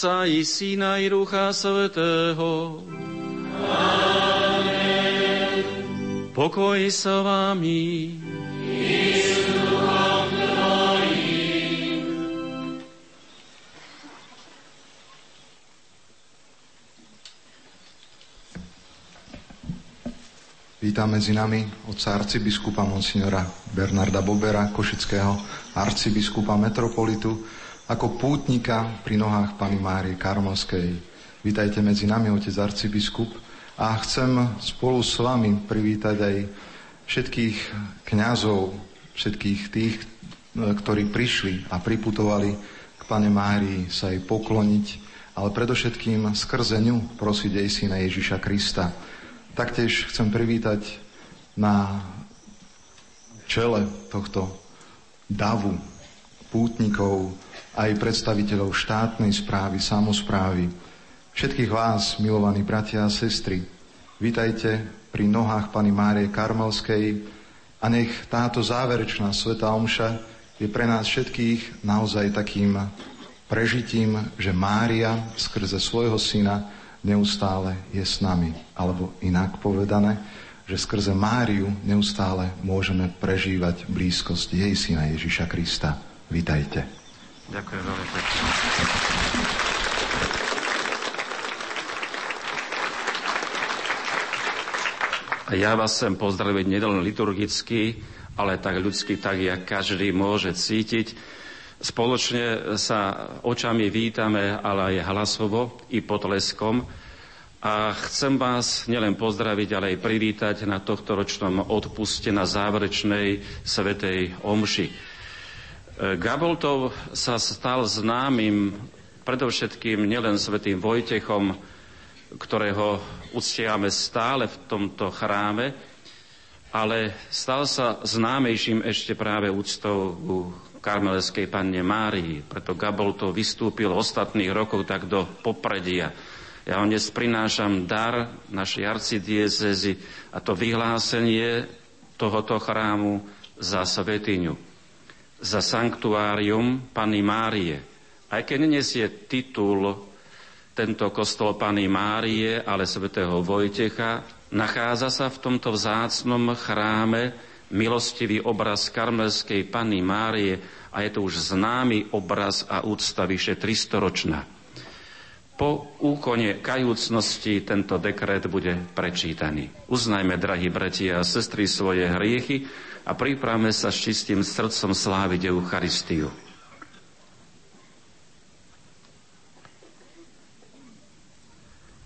Otca i Syna i Ducha Svetého. Amen. Pokoj sa vámi. Vítam medzi nami otca arcibiskupa monsignora Bernarda Bobera, košického arcibiskupa metropolitu, ako pútnika pri nohách Pany Márie Karmovskej. Vítajte medzi nami, otec arcibiskup, a chcem spolu s vami privítať aj všetkých kňazov, všetkých tých, ktorí prišli a priputovali k Pane Márii sa jej pokloniť, ale predovšetkým skrze ňu prosiť jej syna Ježiša Krista, Taktiež chcem privítať na čele tohto davu pútnikov aj predstaviteľov štátnej správy, samozprávy, všetkých vás, milovaní bratia a sestry. Vítajte pri nohách Pany Márie Karmelskej a nech táto záverečná Sveta Omša je pre nás všetkých naozaj takým prežitím, že Mária skrze svojho syna neustále je s nami. Alebo inak povedané, že skrze Máriu neustále môžeme prežívať blízkosť jej syna Ježiša Krista. Vítajte. Ďakujem veľmi pekne. A ja vás chcem pozdraviť nielen liturgicky, ale tak ľudsky, tak jak každý môže cítiť. Spoločne sa očami vítame, ale aj hlasovo i potleskom. A chcem vás nielen pozdraviť, ale aj privítať na tohto ročnom odpuste na záverečnej svetej omši. Gaboltov sa stal známym predovšetkým nielen svetým Vojtechom, ktorého uctiame stále v tomto chráme, ale stal sa známejším ešte práve úctou karmelskej panne Márii. Preto Gabolto vystúpil ostatných rokov tak do popredia. Ja vám dnes prinášam dar našej arcidiecezy a to vyhlásenie tohoto chrámu za svetiňu, za sanktuárium Panny Márie. Aj keď nenesie titul tento kostol Panny Márie, ale svätého Vojtecha, nachádza sa v tomto vzácnom chráme milostivý obraz karmelskej Panny Márie a je to už známy obraz a úcta vyše 300 ročná. Po úkone kajúcnosti tento dekret bude prečítaný. Uznajme, drahí bratia a sestry, svoje hriechy a pripravme sa s čistým srdcom sláviť Eucharistiu.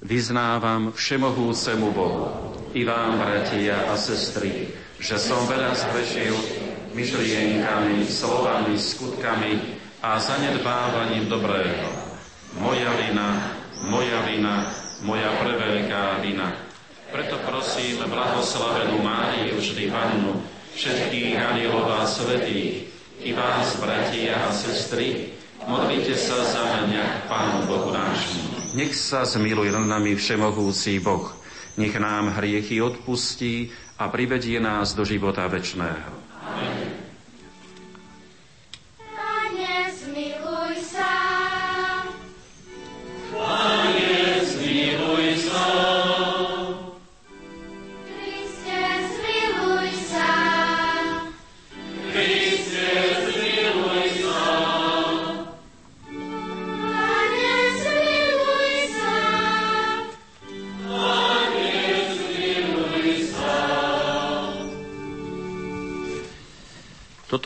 Vyznávam všemohúcemu Bohu i vám, bratia a sestry, že som veľa zhrešil myšlienkami, slovami, skutkami a zanedbávaním dobrého. Moja vina, moja vina, moja preveľká vina. Preto prosím blahoslavenú Máriu vždy Pannu, všetkých anielov a svetých, i vás, bratia a sestry, modlite sa za mňa Pánu Bohu nášmu. Nech sa zmiluje nad nami všemohúci Boh, nech nám hriechy odpustí a privedie nás do života večného. Amen.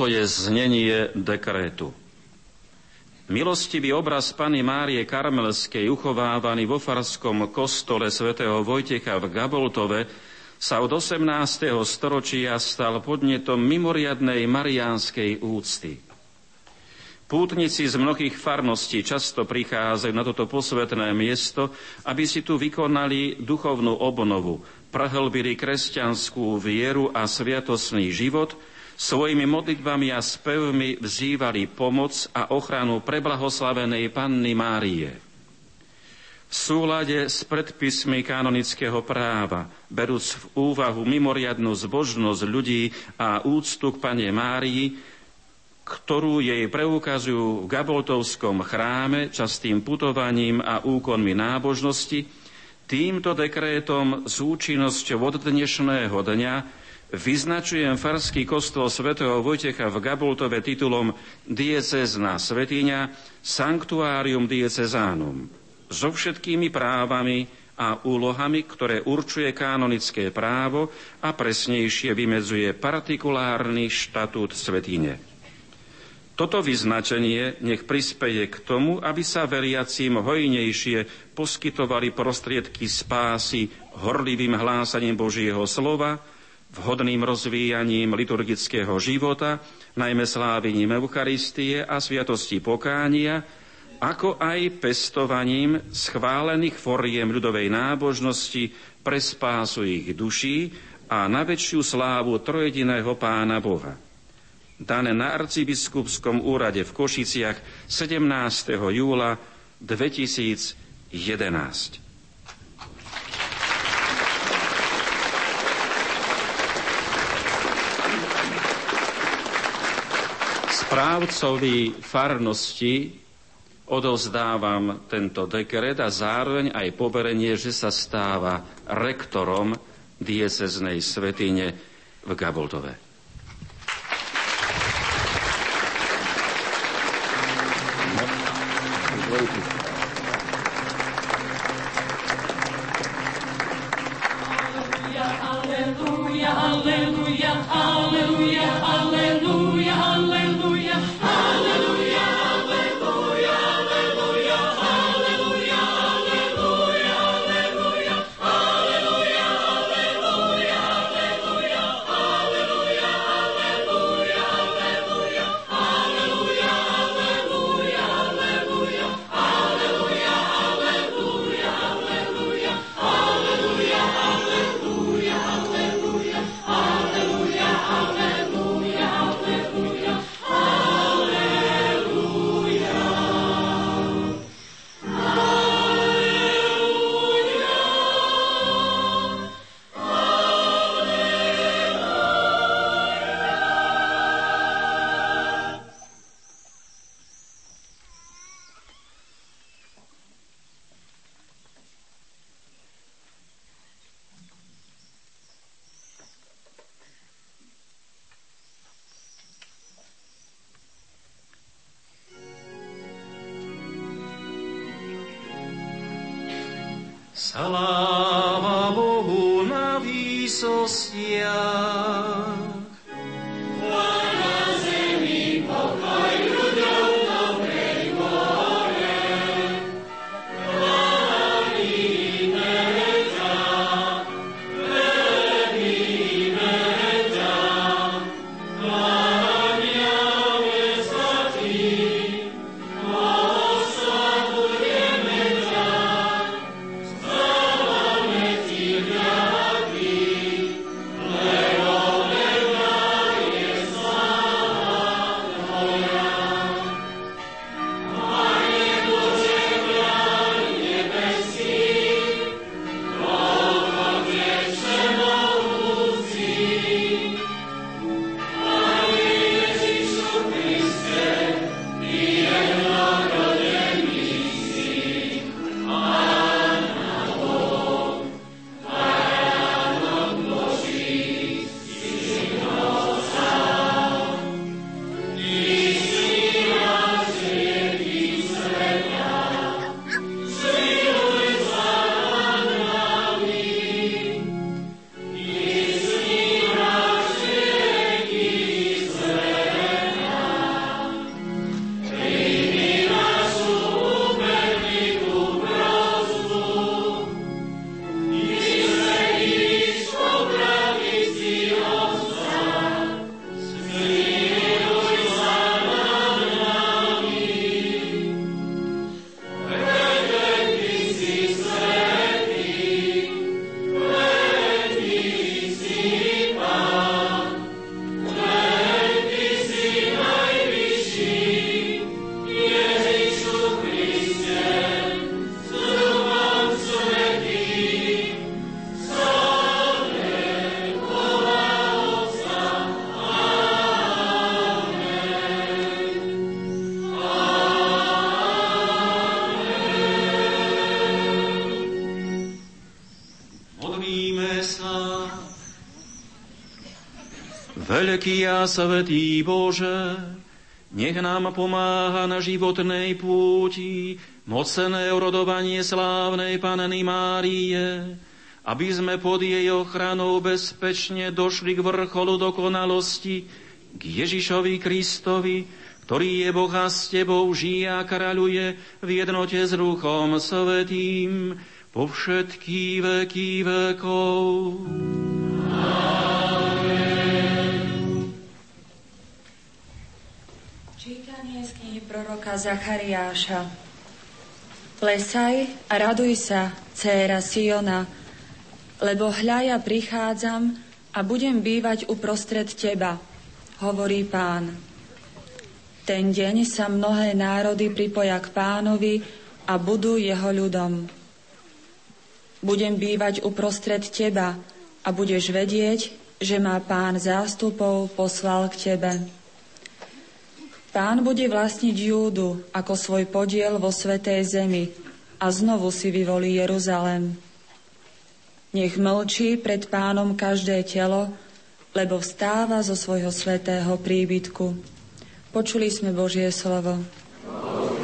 Je znenie dekrétu. Milostivý obraz Pany Márie Karmelskej, uchovávaný vo farskom kostole svätého Vojtecha v Gaboltove, sa od 18. storočia stal podnetom mimoriadnej mariánskej úcty. Pútnici z mnohých farností často prichádzajú na toto posvetné miesto, aby si tu vykonali duchovnú obnovu, prehlbili kresťanskú vieru a sviatosný život – Svojimi modlitbami a spevmi vzývali pomoc a ochranu preblahoslavenej Panny Márie. V súlade s predpismi kanonického práva, berúc v úvahu mimoriadnú zbožnosť ľudí a úctu k Pane Márii, ktorú jej preukazujú v Gaboltovskom chráme častým putovaním a úkonmi nábožnosti, týmto dekrétom s účinnosťou od dnešného dňa vyznačujem farský kostol svätého Vojtecha v Gaboltove titulom Diecezná svetiňa Sanctuarium Diecezánum so všetkými právami a úlohami, ktoré určuje kanonické právo a presnejšie vymedzuje partikulárny štatút svetine. Toto vyznačenie nech prispeje k tomu, aby sa veriacím hojnejšie poskytovali prostriedky spásy horlivým hlásaním Božieho slova, vhodným rozvíjaním liturgického života, najmä slávením Eucharistie a sviatosti pokánia, ako aj pestovaním schválených foriem ľudovej nábožnosti pre spásu ich duší a na väčšiu slávu trojediného Pána Boha. Dané na arcibiskupskom úrade v Košiciach 17. júla 2011. správcovi farnosti odozdávam tento dekret a zároveň aj poverenie, že sa stáva rektorom dieceznej svetine v Gaboldove. Veľký a svetý Bože, nech nám pomáha na životnej púti mocené urodovanie slávnej Panny Márie, aby sme pod jej ochranou bezpečne došli k vrcholu dokonalosti, k Ježišovi Kristovi, ktorý je Boh a s Tebou žije a kráľuje v jednote s Duchom Svetým po všetky veky vekov. Zachariáša. Plesaj a raduj sa, céra Siona, lebo hľa ja prichádzam a budem bývať uprostred teba, hovorí pán. Ten deň sa mnohé národy pripoja k pánovi a budú jeho ľudom. Budem bývať uprostred teba a budeš vedieť, že má pán zástupov poslal k tebe. Pán bude vlastniť Júdu ako svoj podiel vo Svetej Zemi a znovu si vyvolí Jeruzalem. Nech mlčí pred pánom každé telo, lebo vstáva zo svojho svetého príbytku. Počuli sme Božie slovo. Blahoslavená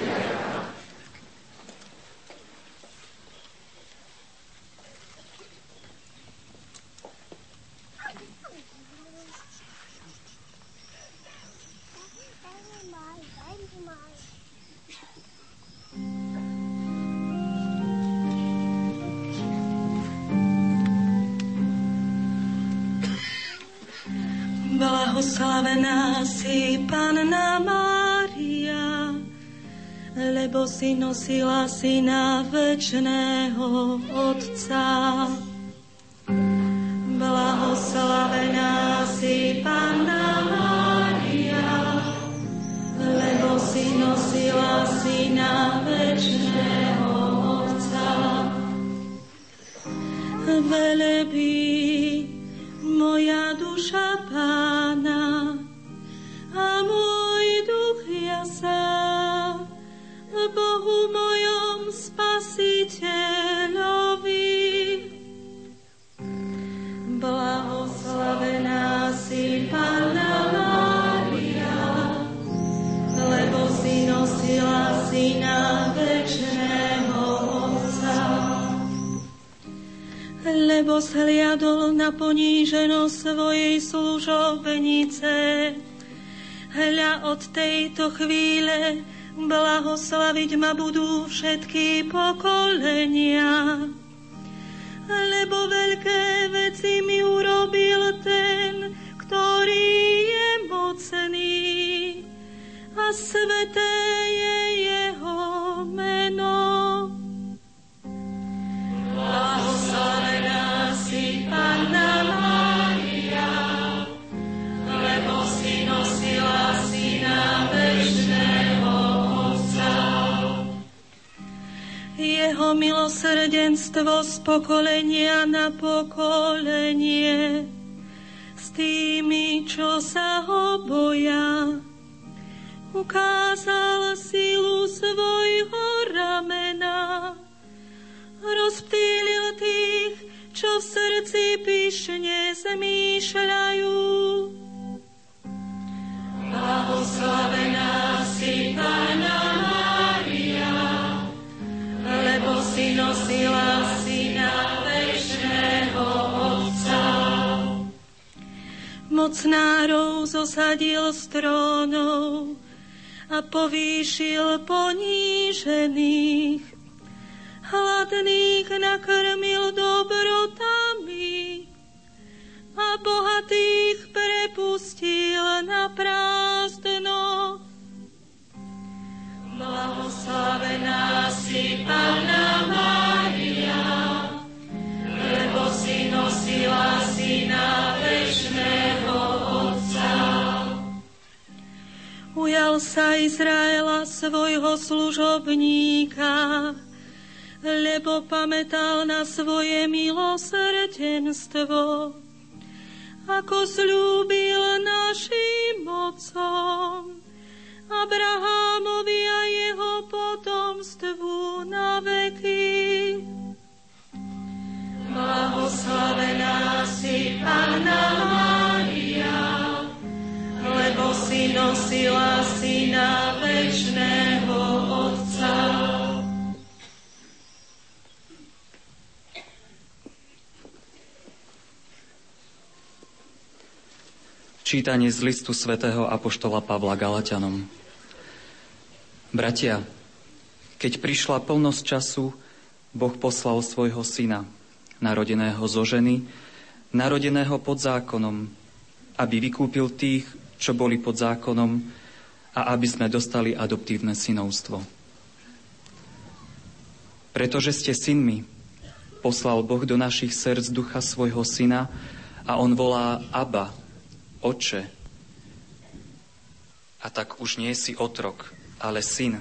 lebo si nosila syna večného Otca. Blahoslavená si Panna Mária, lebo si nosila syna večného Otca. Velebí zhliadol na poníženosť svojej služobnice. Hľa od tejto chvíle blahoslaviť ma budú všetky pokolenia. Lebo veľké veci mi urobil ten, ktorý je mocný a sveté je Jeho milosrdenstvo z pokolenia na pokolenie s tými, čo sa ho boja. Ukázal silu svojho ramena rozptýlil tých, čo v srdci pyšne zmýšľajú. Blahoslavená si Pána Mária, lebo si nosila syna večného Otca. Mocnárov zosadil trónov a povýšil ponížených hladných nakrmil dobrotami a bohatých prepustil na prázdno. Blahoslavená si Panna Mária, lebo si nosila syna večného Otca. Ujal sa Izraela svojho služobníka, lebo pamätal na svoje milosrdenstvo, ako slúbil Čítanie z listu svätého Apoštola Pavla Galatianom. Bratia, keď prišla plnosť času, Boh poslal svojho syna, narodeného zo ženy, narodeného pod zákonom, aby vykúpil tých, čo boli pod zákonom a aby sme dostali adoptívne synovstvo. Pretože ste synmi, poslal Boh do našich srdc ducha svojho syna a on volá Abba, Oče. A tak už nie si otrok, ale syn.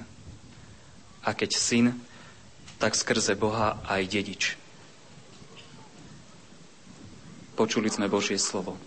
A keď syn, tak skrze Boha aj dedič. Počuli sme Božie slovo.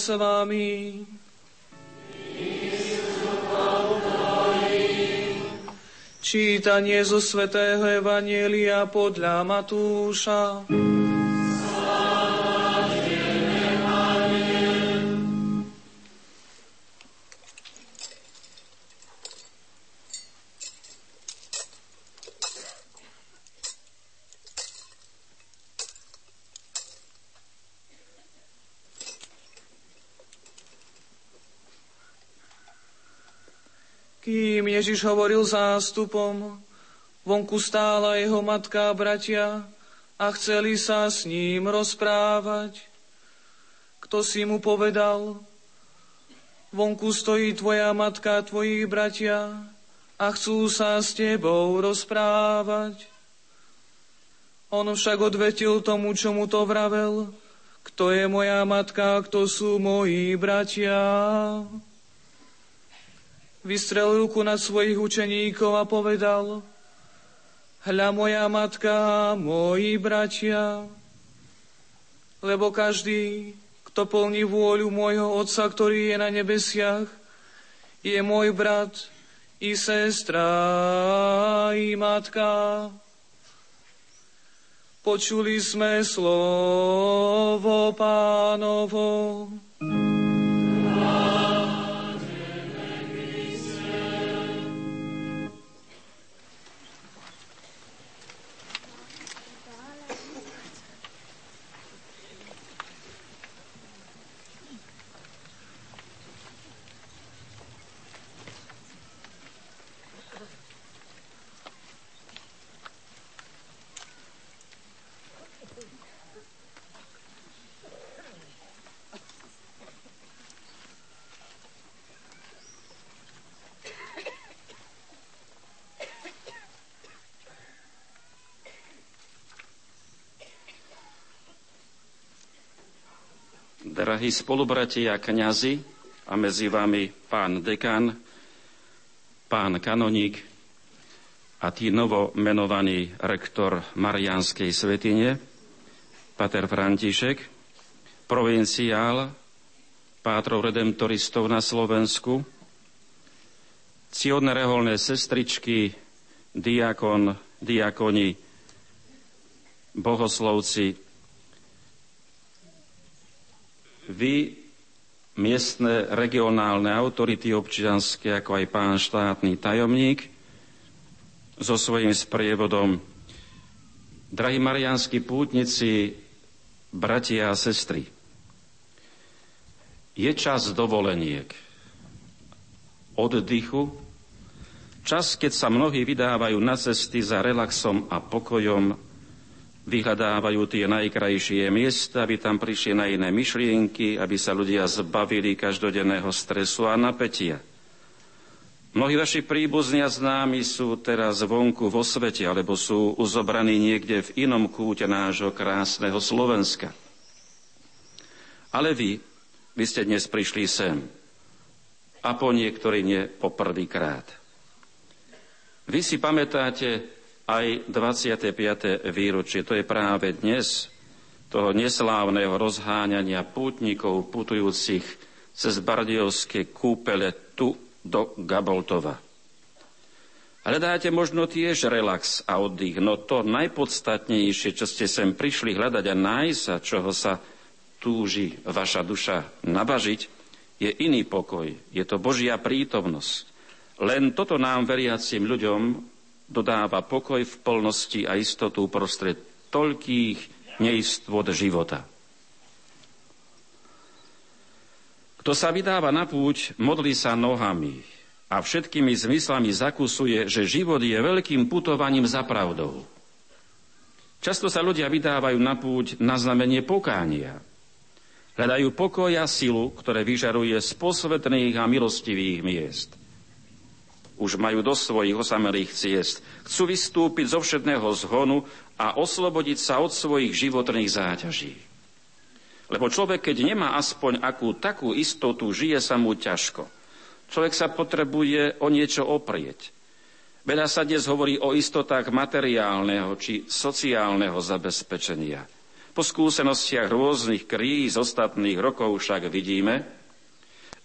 S vami. Čítanie zo svätého Evanielia podľa Matúša. Kým Ježiš hovoril zástupom, vonku stála jeho matka a bratia a chceli sa s ním rozprávať. Kto si mu povedal, vonku stojí tvoja matka a tvoji bratia a chcú sa s tebou rozprávať. On však odvetil tomu, čo mu to vravel, kto je moja matka a kto sú moji bratia. Vystrel ruku na svojich učeníkov a povedal, hľa moja matka moji bratia, lebo každý, kto plní vôľu môjho Otca, ktorý je na nebesiach, je môj brat i sestra i matka. Počuli sme slovo pánovo. Drahí spolubratia kňazi a medzi vami pán dekan, pán kanoník a tí novo menovaný rektor Marianskej svetine, pater František, provinciál, pátrov redemptoristov na Slovensku, ciodne reholné sestričky, diakon, diakoni, bohoslovci, vy, miestne regionálne autority občianske, ako aj pán štátny tajomník, so svojím sprievodom. Drahí marianskí pútnici, bratia a sestry, je čas dovoleniek, oddychu, čas, keď sa mnohí vydávajú na cesty za relaxom a pokojom, vyhľadávajú tie najkrajšie miesta, aby tam prišli na iné myšlienky, aby sa ľudia zbavili každodenného stresu a napätia. Mnohí vaši príbuzní a známi sú teraz vonku vo svete, alebo sú uzobraní niekde v inom kúte nášho krásneho Slovenska. Ale vy, vy ste dnes prišli sem. A po niektorí nie po prvýkrát. Vy si pamätáte aj 25. výročie, to je práve dnes, toho neslávneho rozháňania pútnikov putujúcich cez bardiovské kúpele tu do Gaboltova. Hľadáte možno tiež relax a oddych, no to najpodstatnejšie, čo ste sem prišli hľadať a nájsť sa, čoho sa túži vaša duša nabažiť, je iný pokoj, je to Božia prítomnosť. Len toto nám veriacim ľuďom dodáva pokoj v plnosti a istotu prostred toľkých neistvod života. Kto sa vydáva na púť, modlí sa nohami a všetkými zmyslami zakusuje, že život je veľkým putovaním za pravdou. Často sa ľudia vydávajú na púť na znamenie pokánia. Hľadajú pokoj a silu, ktoré vyžaruje z posvetných a milostivých miest. Už majú do svojich osamelých ciest. Chcú vystúpiť zo všetného zhonu a oslobodiť sa od svojich životných záťaží. Lebo človek, keď nemá aspoň akú takú istotu, žije sa mu ťažko. Človek sa potrebuje o niečo oprieť. Veľa sa dnes hovorí o istotách materiálneho či sociálneho zabezpečenia. Po skúsenostiach rôznych kríz ostatných rokov však vidíme,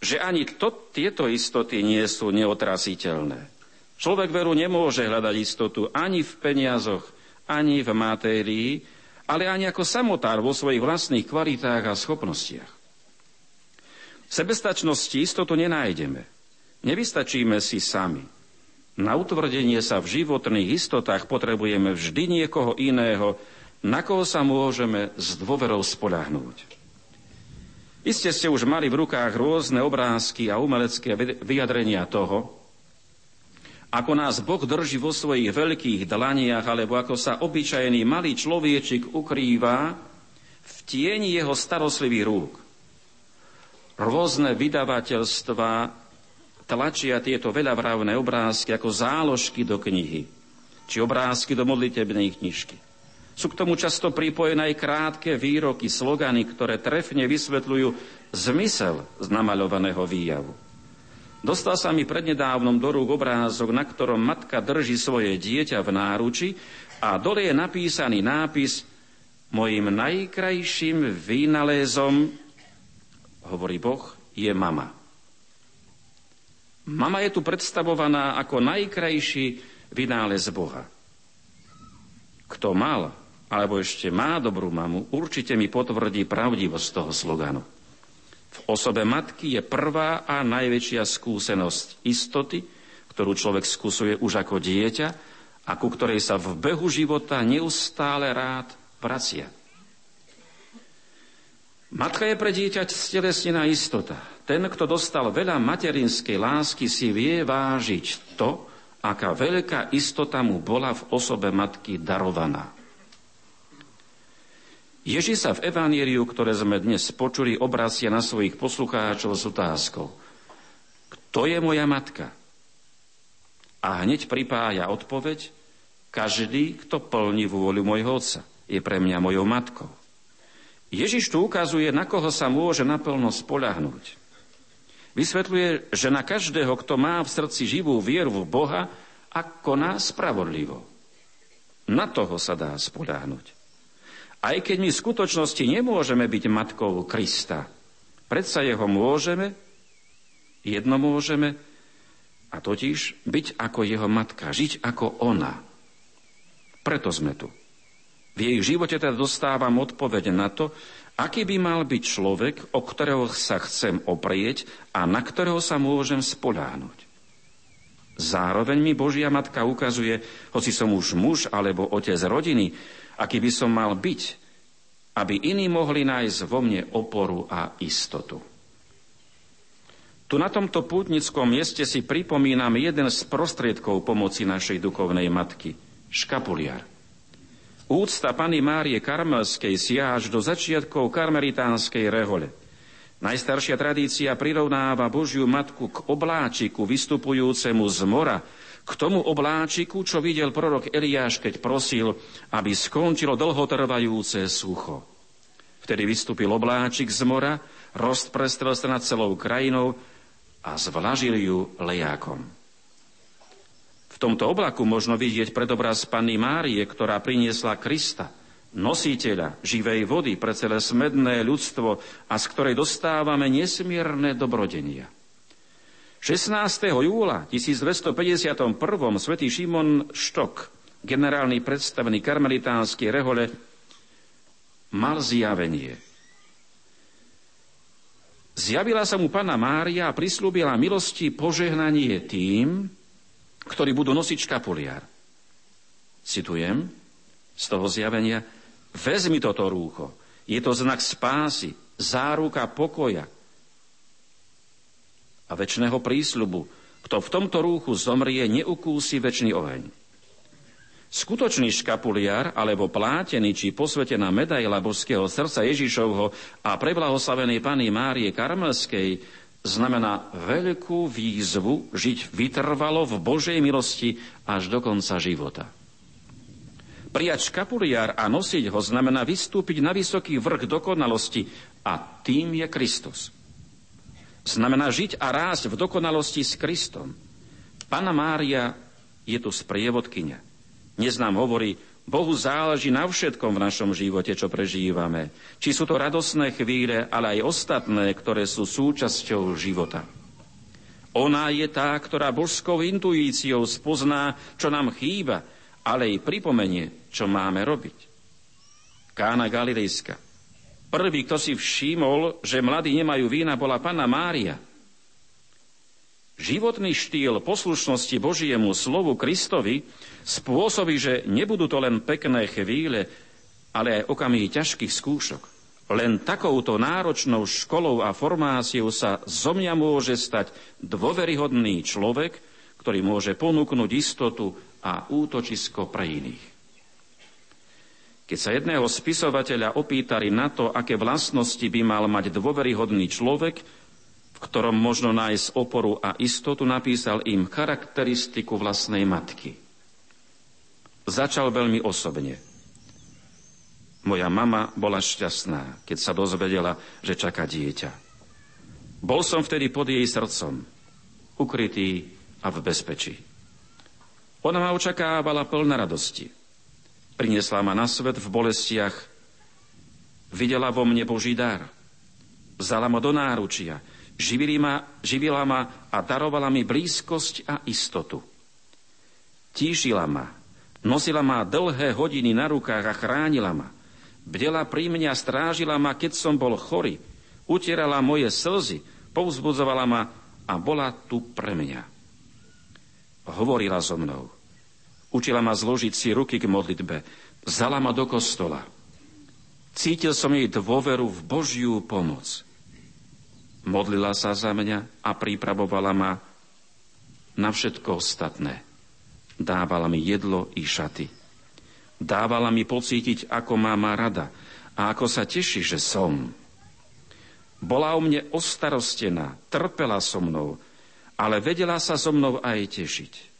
že ani to, tieto istoty nie sú neotraziteľné. Človek veru nemôže hľadať istotu ani v peniazoch, ani v matérii, ale ani ako samotár vo svojich vlastných kvalitách a schopnostiach. V sebestačnosti istotu nenájdeme. Nevystačíme si sami. Na utvrdenie sa v životných istotách potrebujeme vždy niekoho iného, na koho sa môžeme s dôverou spolahnúť. Iste ste už mali v rukách rôzne obrázky a umelecké vyjadrenia toho, ako nás Boh drží vo svojich veľkých dlaniach, alebo ako sa obyčajný malý človečik ukrýva v tieni jeho starostlivých rúk. Rôzne vydavateľstva tlačia tieto veľavravné obrázky ako záložky do knihy, či obrázky do modlitebnej knižky. Sú k tomu často pripojené aj krátke výroky, slogany, ktoré trefne vysvetľujú zmysel z namaľovaného výjavu. Dostal sa mi prednedávnom do rúk obrázok, na ktorom matka drží svoje dieťa v náruči a dole je napísaný nápis Mojím najkrajším výnalézom, hovorí Boh, je mama. Mama je tu predstavovaná ako najkrajší vynález Boha. Kto mal, alebo ešte má dobrú mamu, určite mi potvrdí pravdivosť toho sloganu. V osobe matky je prvá a najväčšia skúsenosť istoty, ktorú človek skúsuje už ako dieťa a ku ktorej sa v behu života neustále rád vracia. Matka je pre dieťa stelesnená istota. Ten, kto dostal veľa materinskej lásky, si vie vážiť to, aká veľká istota mu bola v osobe matky darovaná. Ježiš sa v evaníriu, ktoré sme dnes počuli, obracia na svojich poslucháčov s otázkou. Kto je moja matka? A hneď pripája odpoveď, každý, kto plní vôľu môjho otca, je pre mňa mojou matkou. Ježiš tu ukazuje, na koho sa môže naplno spolahnúť. Vysvetľuje, že na každého, kto má v srdci živú vieru v Boha a koná spravodlivo. Na toho sa dá spoľahnúť. Aj keď my v skutočnosti nemôžeme byť matkou Krista, predsa jeho môžeme, jedno môžeme, a totiž byť ako jeho matka, žiť ako ona. Preto sme tu. V jej živote teda dostávam odpoveď na to, aký by mal byť človek, o ktorého sa chcem oprieť a na ktorého sa môžem spolánuť. Zároveň mi Božia Matka ukazuje, hoci som už muž alebo otec rodiny, aký by som mal byť, aby iní mohli nájsť vo mne oporu a istotu. Tu na tomto pútnickom mieste si pripomínam jeden z prostriedkov pomoci našej duchovnej matky, škapuliar. Úcta Pany Márie Karmelskej siaha až do začiatkov karmelitánskej rehole – Najstaršia tradícia prirovnáva Božiu matku k obláčiku vystupujúcemu z mora, k tomu obláčiku, čo videl prorok Eliáš, keď prosil, aby skončilo dlhotrvajúce sucho. Vtedy vystúpil obláčik z mora, rozprestrel sa nad celou krajinou a zvlažil ju lejákom. V tomto oblaku možno vidieť predobraz Panny Márie, ktorá priniesla Krista – nositeľa živej vody pre celé smedné ľudstvo a z ktorej dostávame nesmierne dobrodenia. 16. júla 1251. svätý Šimon Štok, generálny predstavený karmelitánskej rehole, mal zjavenie. Zjavila sa mu Pana Mária a prislúbila milosti požehnanie tým, ktorí budú nosiť škapuliar. Citujem z toho zjavenia – Vezmi toto rúcho. Je to znak spásy, záruka pokoja a väčšného prísľubu. Kto v tomto rúchu zomrie, neukúsi väčší oheň. Skutočný škapuliar alebo plátený či posvetená medaila božského srdca Ježišovho a preblahoslavenej Pany Márie Karmelskej znamená veľkú výzvu žiť vytrvalo v Božej milosti až do konca života. Prijať škapuliár a nosiť ho znamená vystúpiť na vysoký vrch dokonalosti a tým je Kristus. Znamená žiť a rásť v dokonalosti s Kristom. Pana Mária je tu sprievodkynia. Dnes nám hovorí, Bohu záleží na všetkom v našom živote, čo prežívame. Či sú to radosné chvíle, ale aj ostatné, ktoré sú súčasťou života. Ona je tá, ktorá božskou intuíciou spozná, čo nám chýba, ale jej pripomenie, čo máme robiť. Kána Galilejska. Prvý, kto si všimol, že mladí nemajú vína, bola Panna Mária. Životný štýl poslušnosti Božiemu slovu Kristovi spôsobí, že nebudú to len pekné chvíle, ale aj okamihy ťažkých skúšok. Len takouto náročnou školou a formáciou sa zo mňa môže stať dôveryhodný človek, ktorý môže ponúknuť istotu a útočisko pre iných. Keď sa jedného spisovateľa opýtali na to, aké vlastnosti by mal mať dôveryhodný človek, v ktorom možno nájsť oporu a istotu, napísal im charakteristiku vlastnej matky. Začal veľmi osobne. Moja mama bola šťastná, keď sa dozvedela, že čaká dieťa. Bol som vtedy pod jej srdcom, ukrytý a v bezpečí. Ona ma očakávala plná radosti. Priniesla ma na svet v bolestiach. Videla vo mne Boží dar. Vzala ma do náručia. Živili ma, živila ma a darovala mi blízkosť a istotu. Tíšila ma. Nosila ma dlhé hodiny na rukách a chránila ma. Bdela pri mňa, strážila ma, keď som bol chorý. Utierala moje slzy, povzbudzovala ma a bola tu pre mňa. Hovorila so mnou. Učila ma zložiť si ruky k modlitbe. Vzala ma do kostola. Cítil som jej dôveru v Božiu pomoc. Modlila sa za mňa a pripravovala ma na všetko ostatné. Dávala mi jedlo i šaty. Dávala mi pocítiť, ako má ma rada a ako sa teší, že som. Bola o mne ostarostená, trpela so mnou, ale vedela sa so mnou aj tešiť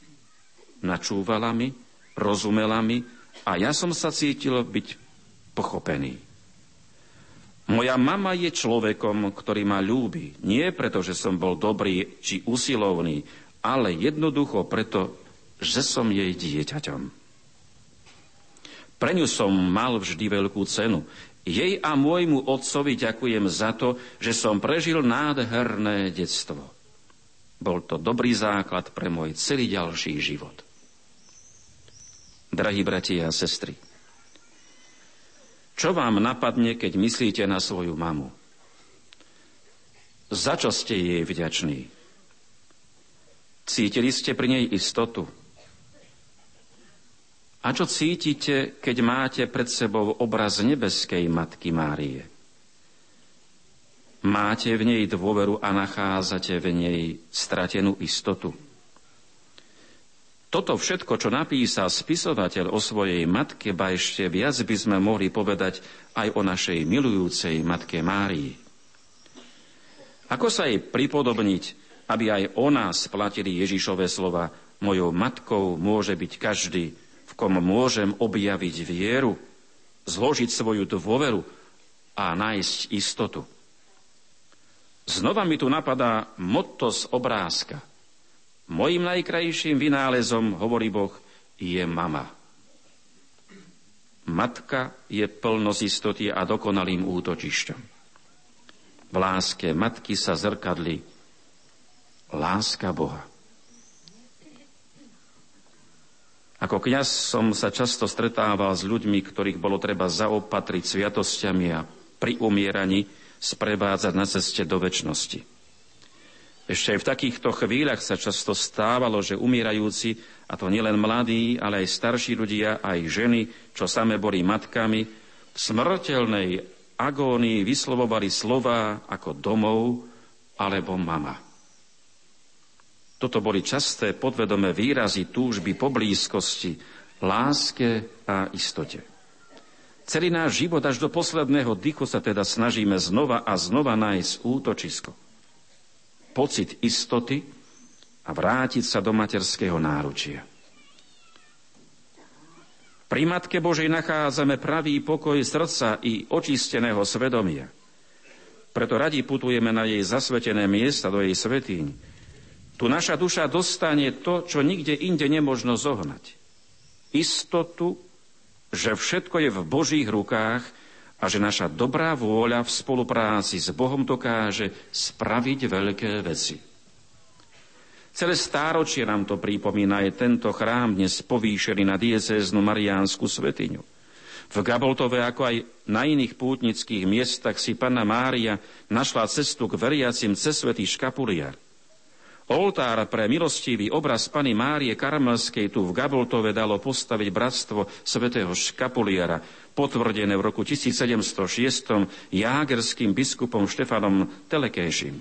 načúvala mi, rozumela mi a ja som sa cítil byť pochopený. Moja mama je človekom, ktorý ma ľúbi. Nie preto, že som bol dobrý či usilovný, ale jednoducho preto, že som jej dieťaťom. Pre ňu som mal vždy veľkú cenu. Jej a môjmu otcovi ďakujem za to, že som prežil nádherné detstvo. Bol to dobrý základ pre môj celý ďalší život drahí bratia a sestry. Čo vám napadne, keď myslíte na svoju mamu? Za čo ste jej vďační? Cítili ste pri nej istotu? A čo cítite, keď máte pred sebou obraz nebeskej Matky Márie? Máte v nej dôveru a nachádzate v nej stratenú istotu? Toto všetko, čo napísal spisovateľ o svojej matke, ba ešte viac by sme mohli povedať aj o našej milujúcej matke Márii. Ako sa jej pripodobniť, aby aj o nás platili Ježišové slova Mojou matkou môže byť každý, v kom môžem objaviť vieru, zložiť svoju dôveru a nájsť istotu. Znova mi tu napadá motto z obrázka. Mojím najkrajším vynálezom, hovorí Boh, je mama. Matka je plnosť istoty a dokonalým útočišťom. V láske matky sa zrkadli láska Boha. Ako kňaz som sa často stretával s ľuďmi, ktorých bolo treba zaopatriť sviatosťami a pri umieraní sprevádzať na ceste do väčšnosti. Ešte aj v takýchto chvíľach sa často stávalo, že umierajúci, a to nielen mladí, ale aj starší ľudia, aj ženy, čo same boli matkami, v smrteľnej agónii vyslovovali slova ako domov alebo mama. Toto boli časté podvedomé výrazy túžby po blízkosti, láske a istote. Celý náš život až do posledného dychu sa teda snažíme znova a znova nájsť útočisko. Pocit istoty a vrátiť sa do materského náručia. Pri Matke Božej nachádzame pravý pokoj srdca i očisteného svedomia. Preto radi putujeme na jej zasvetené miesta do jej svetýň, tu naša duša dostane to, čo nikde inde nemožno zohnať. Istotu, že všetko je v Božích rukách a že naša dobrá vôľa v spolupráci s Bohom dokáže spraviť veľké veci. Celé stáročie nám to pripomína aj tento chrám dnes povýšený na diecéznu Mariánsku svetiňu. V Gaboltove, ako aj na iných pútnických miestach si Panna Mária našla cestu k veriacim cez svetý škapuliar. Oltár pre milostivý obraz Pany Márie Karmelskej tu v Gaboltove dalo postaviť bratstvo svätého Škapuliara, potvrdené v roku 1706 jágerským biskupom Štefanom Telekejšim.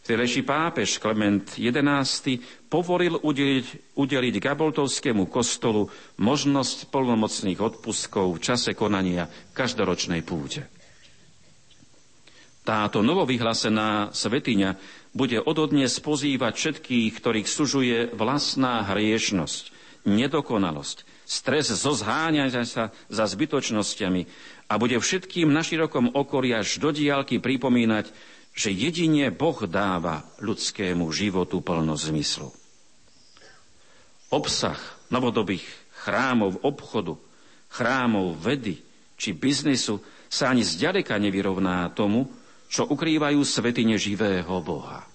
Vtedejší pápež Klement XI povolil udeliť, udeliť Gaboltovskému kostolu možnosť plnomocných odpustkov v čase konania každoročnej púte. Táto novovyhlasená svetiňa bude ododnes pozývať všetkých, ktorých sužuje vlastná hriešnosť, nedokonalosť, stres zo zháňania sa za zbytočnosťami a bude všetkým na širokom okolí až do diálky pripomínať, že jedine Boh dáva ľudskému životu plno zmyslu. Obsah novodobých chrámov obchodu, chrámov vedy či biznisu sa ani zďaleka nevyrovná tomu, čo ukrývajú svetine živého Boha.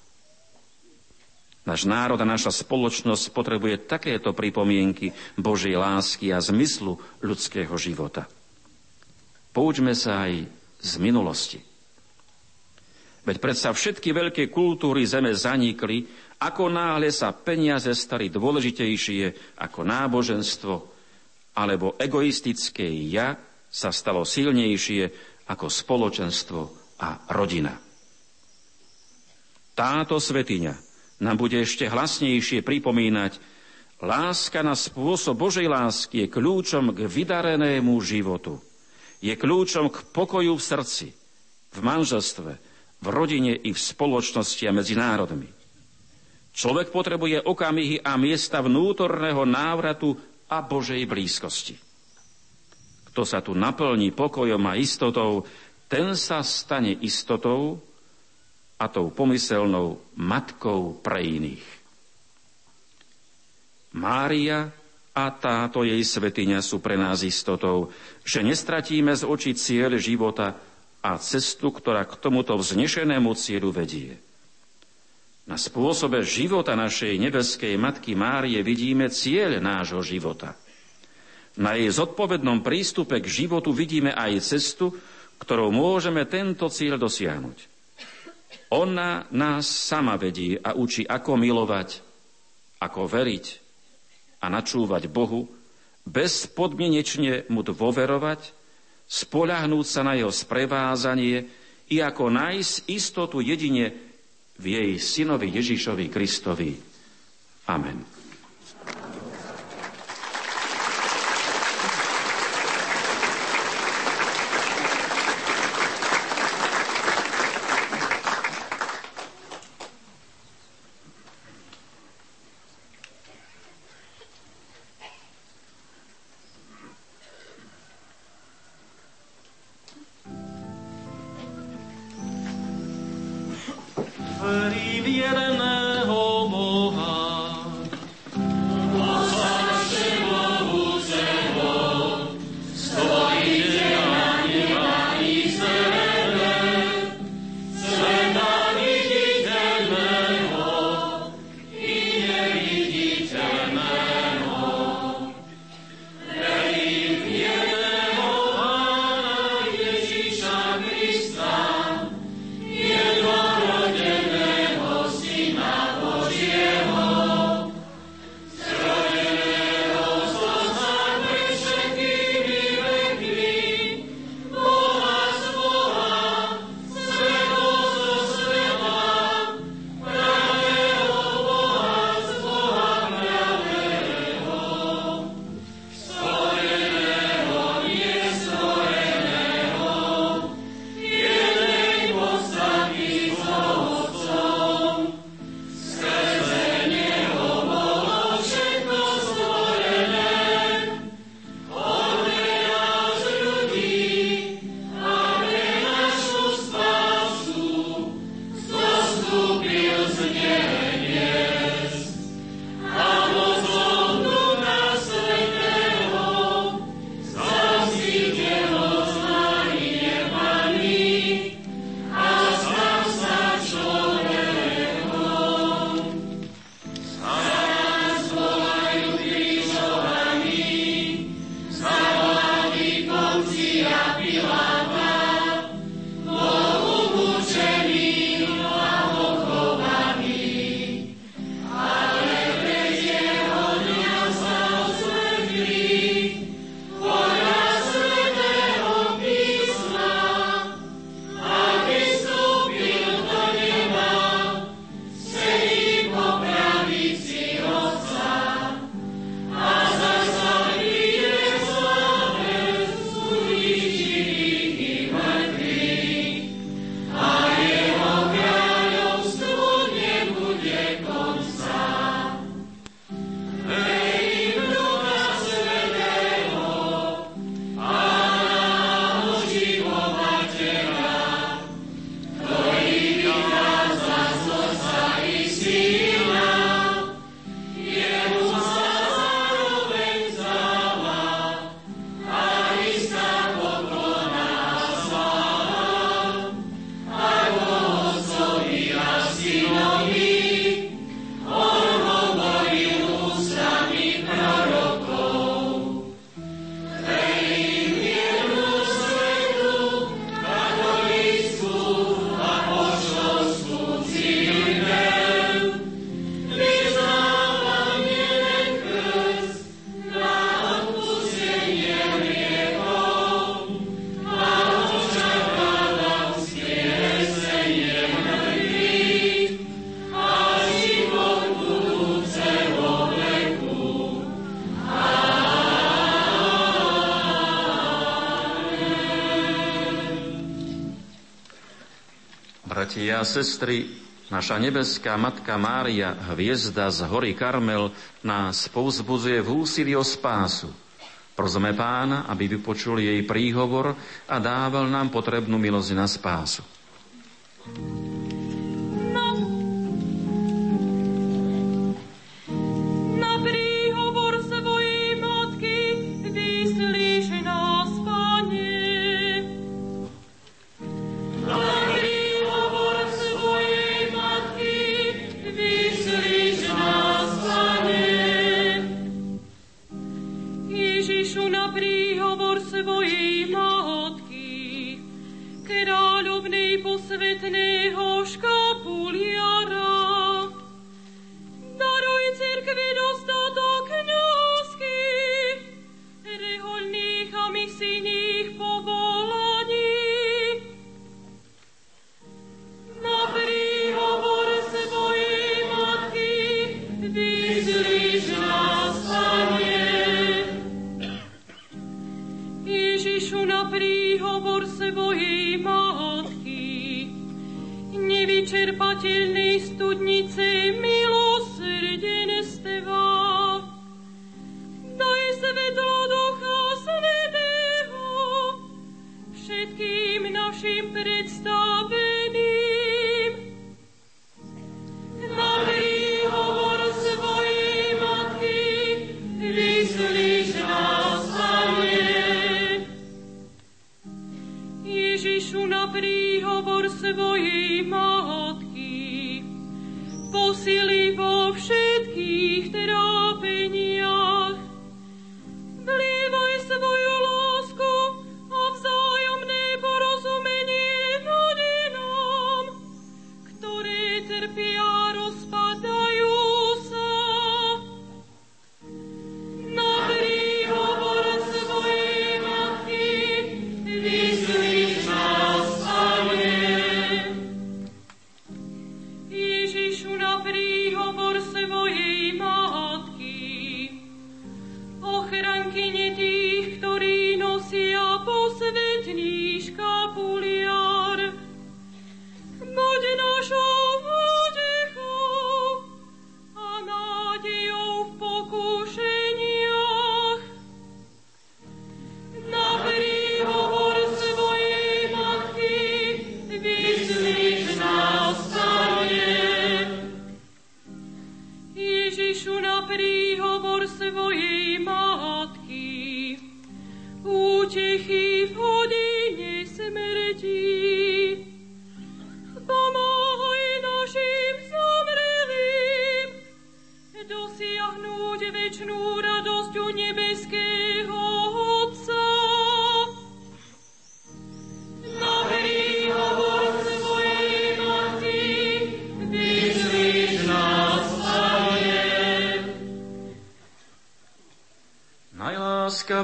Náš národ a naša spoločnosť potrebuje takéto pripomienky Božej lásky a zmyslu ľudského života. Poučme sa aj z minulosti. Veď predsa všetky veľké kultúry zeme zanikli, ako náhle sa peniaze stali dôležitejšie ako náboženstvo, alebo egoistické ja sa stalo silnejšie ako spoločenstvo a rodina. Táto svetiňa nám bude ešte hlasnejšie pripomínať, láska na spôsob Božej lásky je kľúčom k vydarenému životu. Je kľúčom k pokoju v srdci, v manželstve, v rodine i v spoločnosti a medzi národmi. Človek potrebuje okamihy a miesta vnútorného návratu a Božej blízkosti. Kto sa tu naplní pokojom a istotou, ten sa stane istotou a tou pomyselnou matkou pre iných. Mária a táto jej svetiňa sú pre nás istotou, že nestratíme z očí cieľ života a cestu, ktorá k tomuto vznešenému cieľu vedie. Na spôsobe života našej nebeskej Matky Márie vidíme cieľ nášho života. Na jej zodpovednom prístupe k životu vidíme aj cestu, ktorou môžeme tento cieľ dosiahnuť. Ona nás sama vedí a učí, ako milovať, ako veriť a načúvať Bohu, bezpodmienečne mu dôverovať, spoľahnúť sa na jeho sprevázanie i ako nájsť istotu jedine v jej synovi Ježišovi Kristovi. Amen. Bratia a sestry, naša nebeská Matka Mária, hviezda z hory Karmel, nás povzbudzuje v úsilí o spásu. Prosme pána, aby vypočul jej príhovor a dával nám potrebnú milosť na spásu.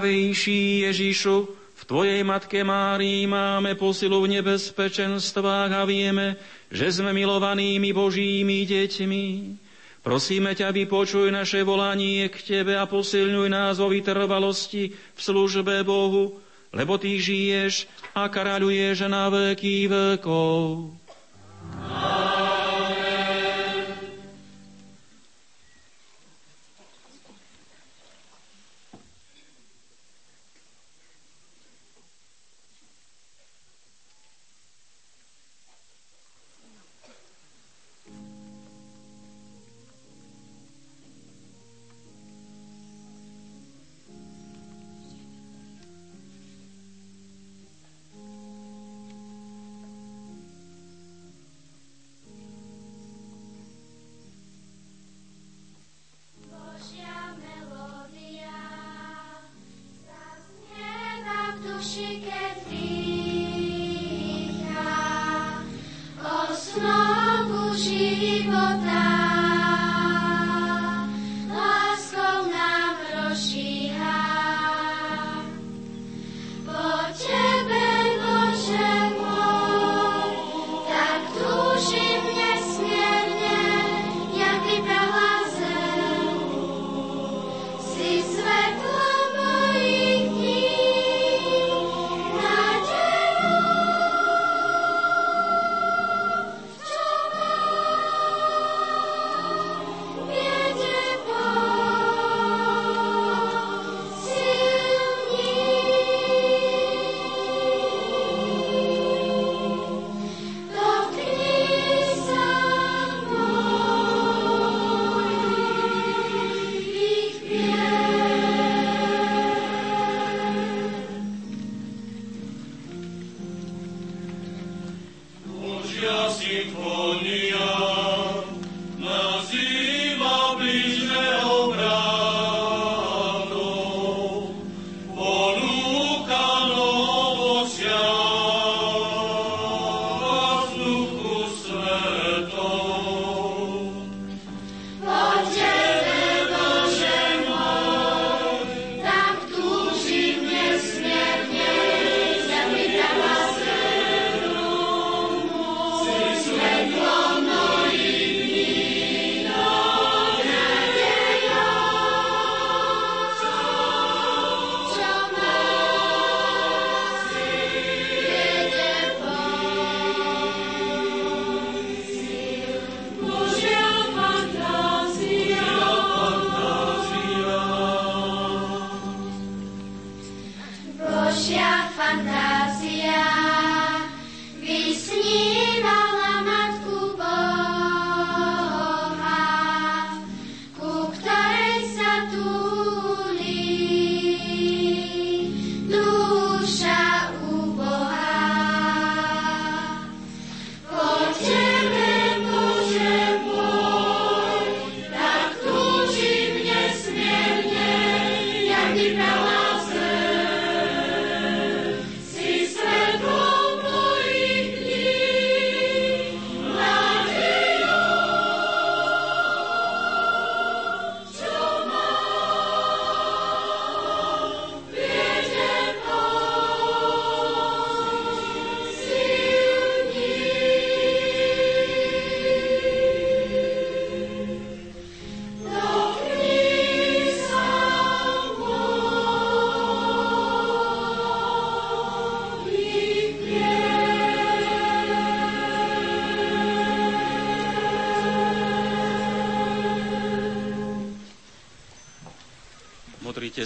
Najsvetejší Ježišu, v Tvojej Matke Márii máme posilu v nebezpečenstvách a vieme, že sme milovanými Božími deťmi. Prosíme ťa, vypočuj naše volanie k Tebe a posilňuj nás o vytrvalosti v službe Bohu, lebo Ty žiješ a kráľuješ na veky vekov.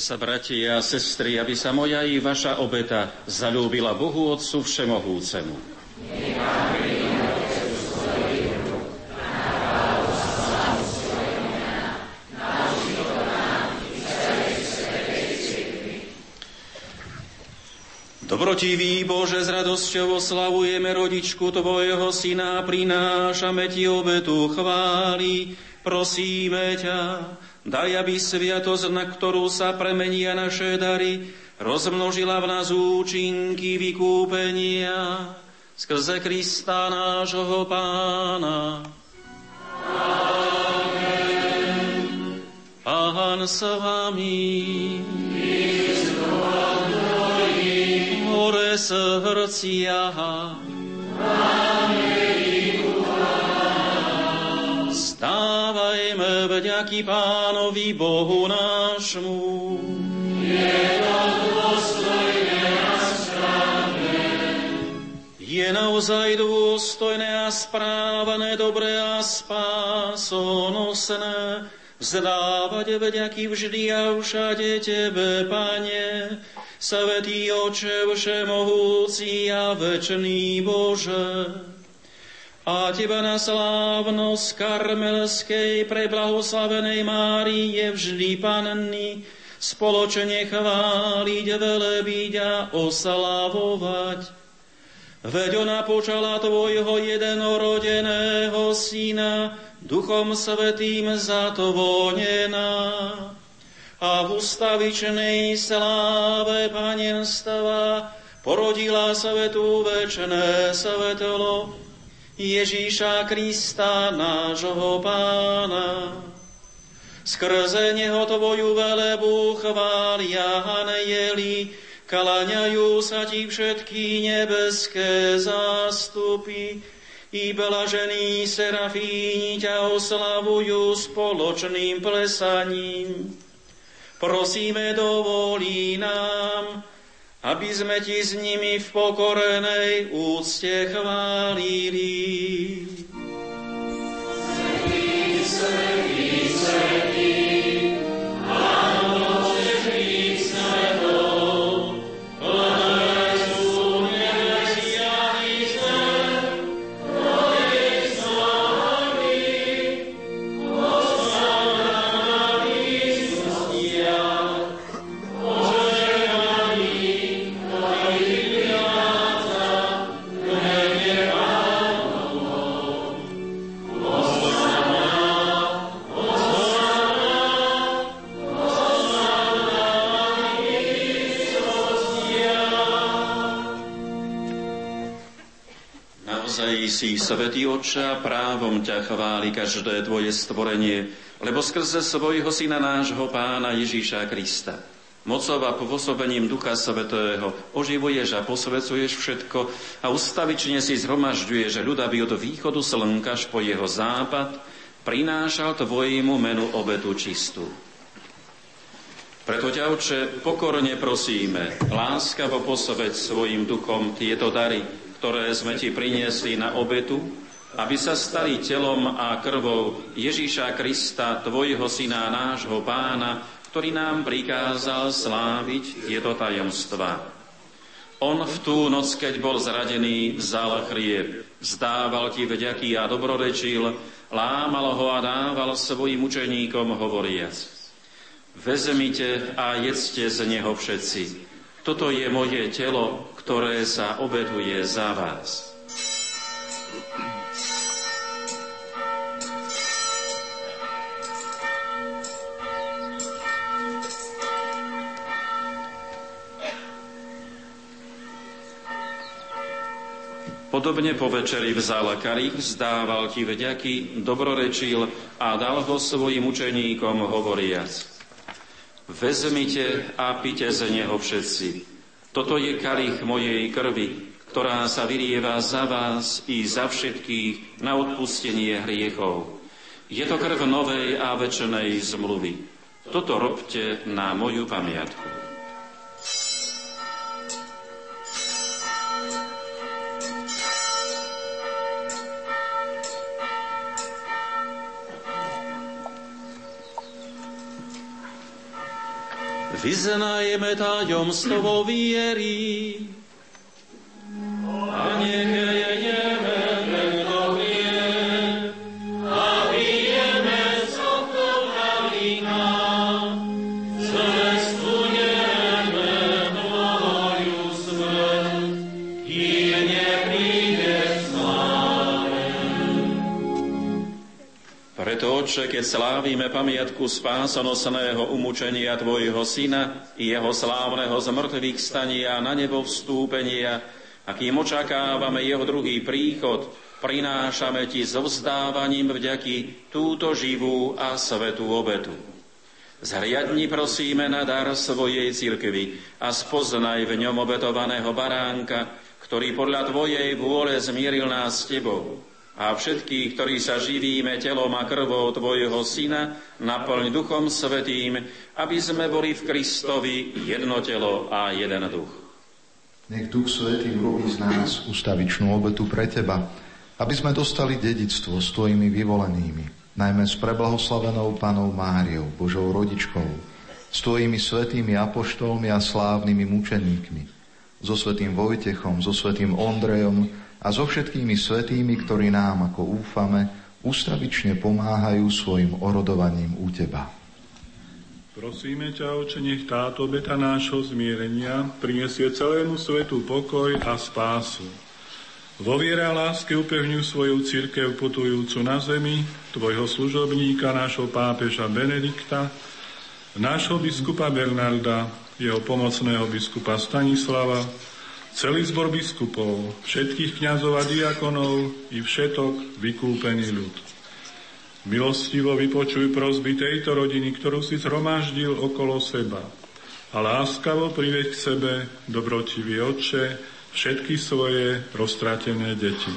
Sa, bratia a sestry, aby sa moja i vaša obeta zalúbila Bohu Otcu Všemohúcemu. Dobrotivý Bože, s radosťou oslavujeme rodičku Tvojho syna prinášame Ti obetu chváli. Prosíme ťa, Daj, aby sviatosť, na ktorú sa premenia naše dary, rozmnožila v nás účinky vykúpenia skrze Krista nášho Pána. Amen. Pán s vami. Hore srdcia. Amen. Stávajme vďaky Pánovi Bohu nášmu. Je to dôstojné a správne. Je naozaj dôstojné a správne, dobré a spásonosné vzdávať vďaky vždy a všade Tebe, Pane, Svetý Oče, Všemohúci a Večný Bože a Teba na slávnosť karmelskej preblahoslavenej Márie vždy Panny spoločne chváliť, velebiť a oslavovať. Veď ona počala Tvojho jednorodeného Syna, Duchom Svetým zatvonená. A v ustavičnej sláve panenstva porodila svetu večné svetlo, Ježíša Krista, nášho pána. Skrze Neho Tvoju velebu chvália anjeli, kalaňajú sa Ti všetky nebeské zástupy, i blažení serafíni ťa oslavujú spoločným plesaním. Prosíme, dovolí nám, aby sme ti s nimi v pokorenej úcte chválili. Svetý, svetý, si, Svetý Oče, a právom ťa chváli každé Tvoje stvorenie, lebo skrze svojho Syna nášho Pána Ježíša Krista. Mocov a pôsobením Ducha Svetého oživuješ a posvecuješ všetko a ustavične si zhromažďuješ ľud, aby od východu slnka až po jeho západ prinášal Tvojemu menu obetu čistú. Preto ťa, Oče, pokorne prosíme, láskavo posveď svojim duchom tieto dary, ktoré sme ti priniesli na obetu, aby sa stali telom a krvou Ježíša Krista, tvojho syna, nášho pána, ktorý nám prikázal sláviť tieto tajomstva. On v tú noc, keď bol zradený, vzal chlieb, zdával ti vďaky a dobrorečil, lámal ho a dával svojim učeníkom hovoriac. Vezmite a jedzte z neho všetci. Toto je moje telo, ktoré sa obetuje za vás. Podobne po večeri vzal karich, vzdával ti vďaky, dobrorečil a dal ho svojim učeníkom hovoriac. Vezmite a pite z neho všetci. Toto je kalich mojej krvi, ktorá sa vylieva za vás i za všetkých na odpustenie hriechov. Je to krv novej a väčšnej zmluvy. Toto robte na moju pamiatku. Vyznajeme tajomstvo viery. A nechejeme tento keď slávime pamiatku spásonosného umúčenia Tvojho Syna i Jeho slávneho zmrtvých stania na nebo vstúpenia, a kým očakávame Jeho druhý príchod, prinášame Ti so vzdávaním vďaky túto živú a svetú obetu. Zhriadni prosíme na dar svojej cirkvi a spoznaj v ňom obetovaného baránka, ktorý podľa Tvojej vôle zmieril nás s Tebou a všetkých, ktorí sa živíme telom a krvou Tvojho Syna, naplň Duchom Svetým, aby sme boli v Kristovi jedno telo a jeden duch. Nech Duch Svetý urobí z nás ustavičnú obetu pre Teba, aby sme dostali dedictvo s Tvojimi vyvolenými, najmä s preblahoslavenou Panou Máriou, Božou rodičkou, s Tvojimi svetými apoštolmi a slávnymi mučeníkmi, so svetým Vojtechom, so svetým Ondrejom a so všetkými svetými, ktorí nám, ako úfame, ustavične pomáhajú svojim orodovaním u Teba. Prosíme ťa, Oče, nech táto beta nášho zmierenia prinesie celému svetu pokoj a spásu. Vo viere a láske upevňuj svoju církev putujúcu na zemi, tvojho služobníka, nášho pápeža Benedikta, nášho biskupa Bernarda, jeho pomocného biskupa Stanislava, celý zbor biskupov, všetkých kňazov a diakonov i všetok vykúpený ľud. Milostivo vypočuj prosby tejto rodiny, ktorú si zhromaždil okolo seba. A láskavo priveď k sebe, dobrotivý Otče, všetky svoje roztratené deti.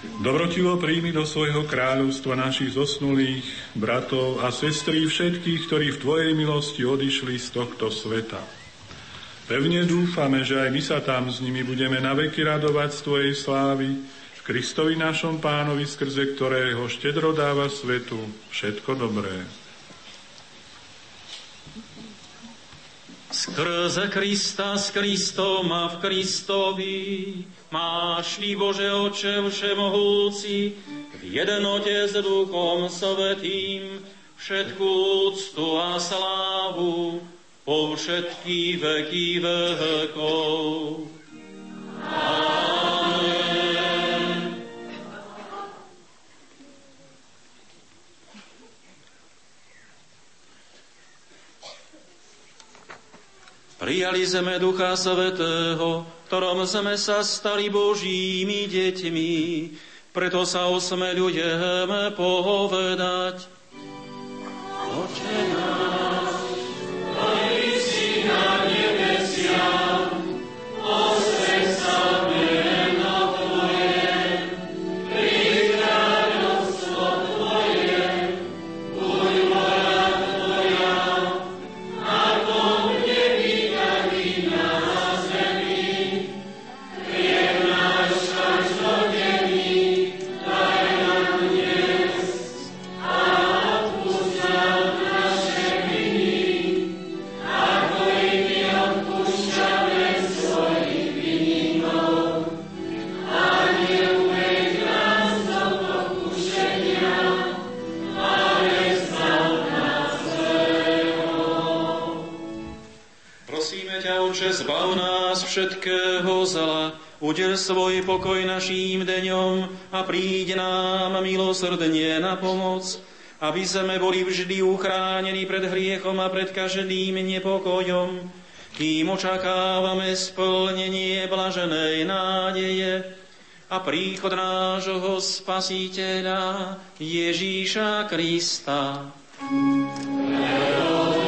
Dobrotivo príjmi do svojho kráľovstva našich zosnulých bratov a sestry všetkých, ktorí v Tvojej milosti odišli z tohto sveta. Pevne dúfame, že aj my sa tam s nimi budeme naveky radovať z Tvojej slávy, Kristovi našom pánovi, skrze ktorého štedro dáva svetu všetko dobré. Skrze Krista, s Kristom a v Kristovi máš Ty, Bože Oče Všemohúci, v jednote s Duchom Svetým všetkú úctu a slávu po všetky veky vekov. Prijali sme Ducha Svetého, ktorom sme sa stali Božími deťmi, preto sa osmeľujeme povedať. Oče náš, udel svoj pokoj naším deňom a príď nám milosrdne na pomoc, aby sme boli vždy uchránení pred hriechom a pred každým nepokojom, kým očakávame splnenie blaženej nádeje a príchod nášho Spasiteľa Ježíša Krista. Amen.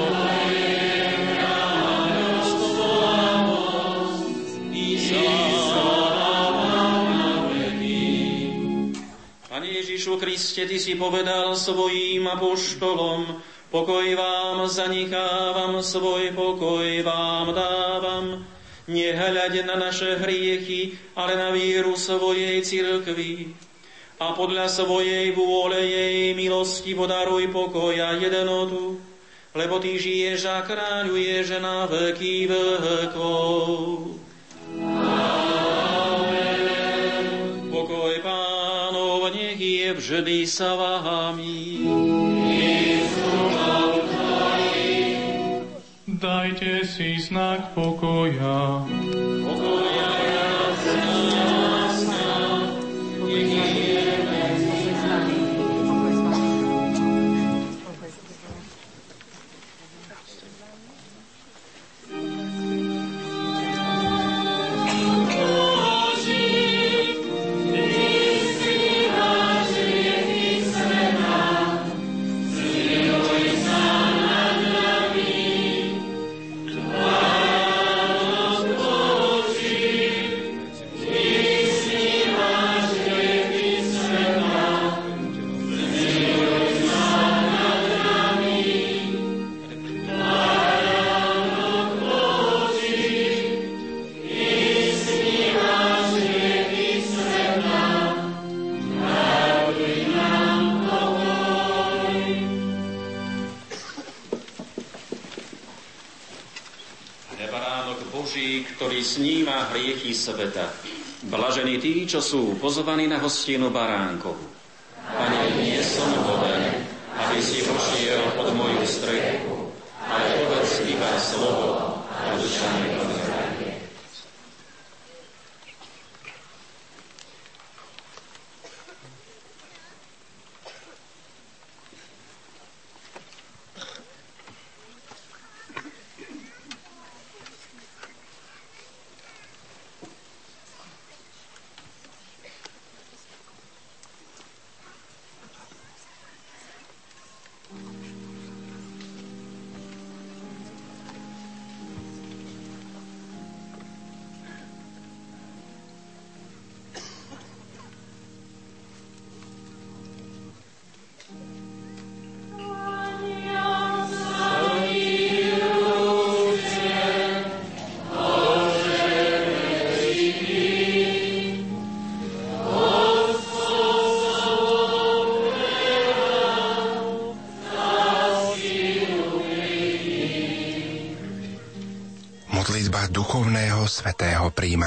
Kriste, Ty si povedal svojím apoštolom, pokoj vám zanichávam, svoj pokoj vám dávam. Nehľaď na naše hriechy, ale na víru svojej cirkvi. A podľa svojej vôle jej milosti podaruj pokoj a jednotu. lebo Ty žiješ a kráľuješ na veky vekov. Vždy sa vami. Dajte si znak pokoja. Pozvaní na hostinu baránkovú.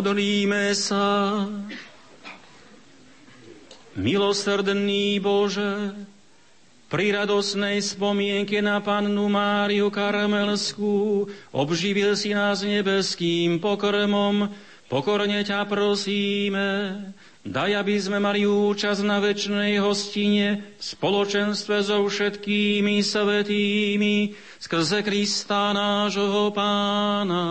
Modlíme sa. Milosrdný Bože, pri radosnej spomienke na pannu Máriu Karmelskú obživil si nás nebeským pokrmom, pokorne ťa prosíme, daj, aby sme mali účasť na večnej hostine v spoločenstve so všetkými svetými skrze Krista nášho Pána.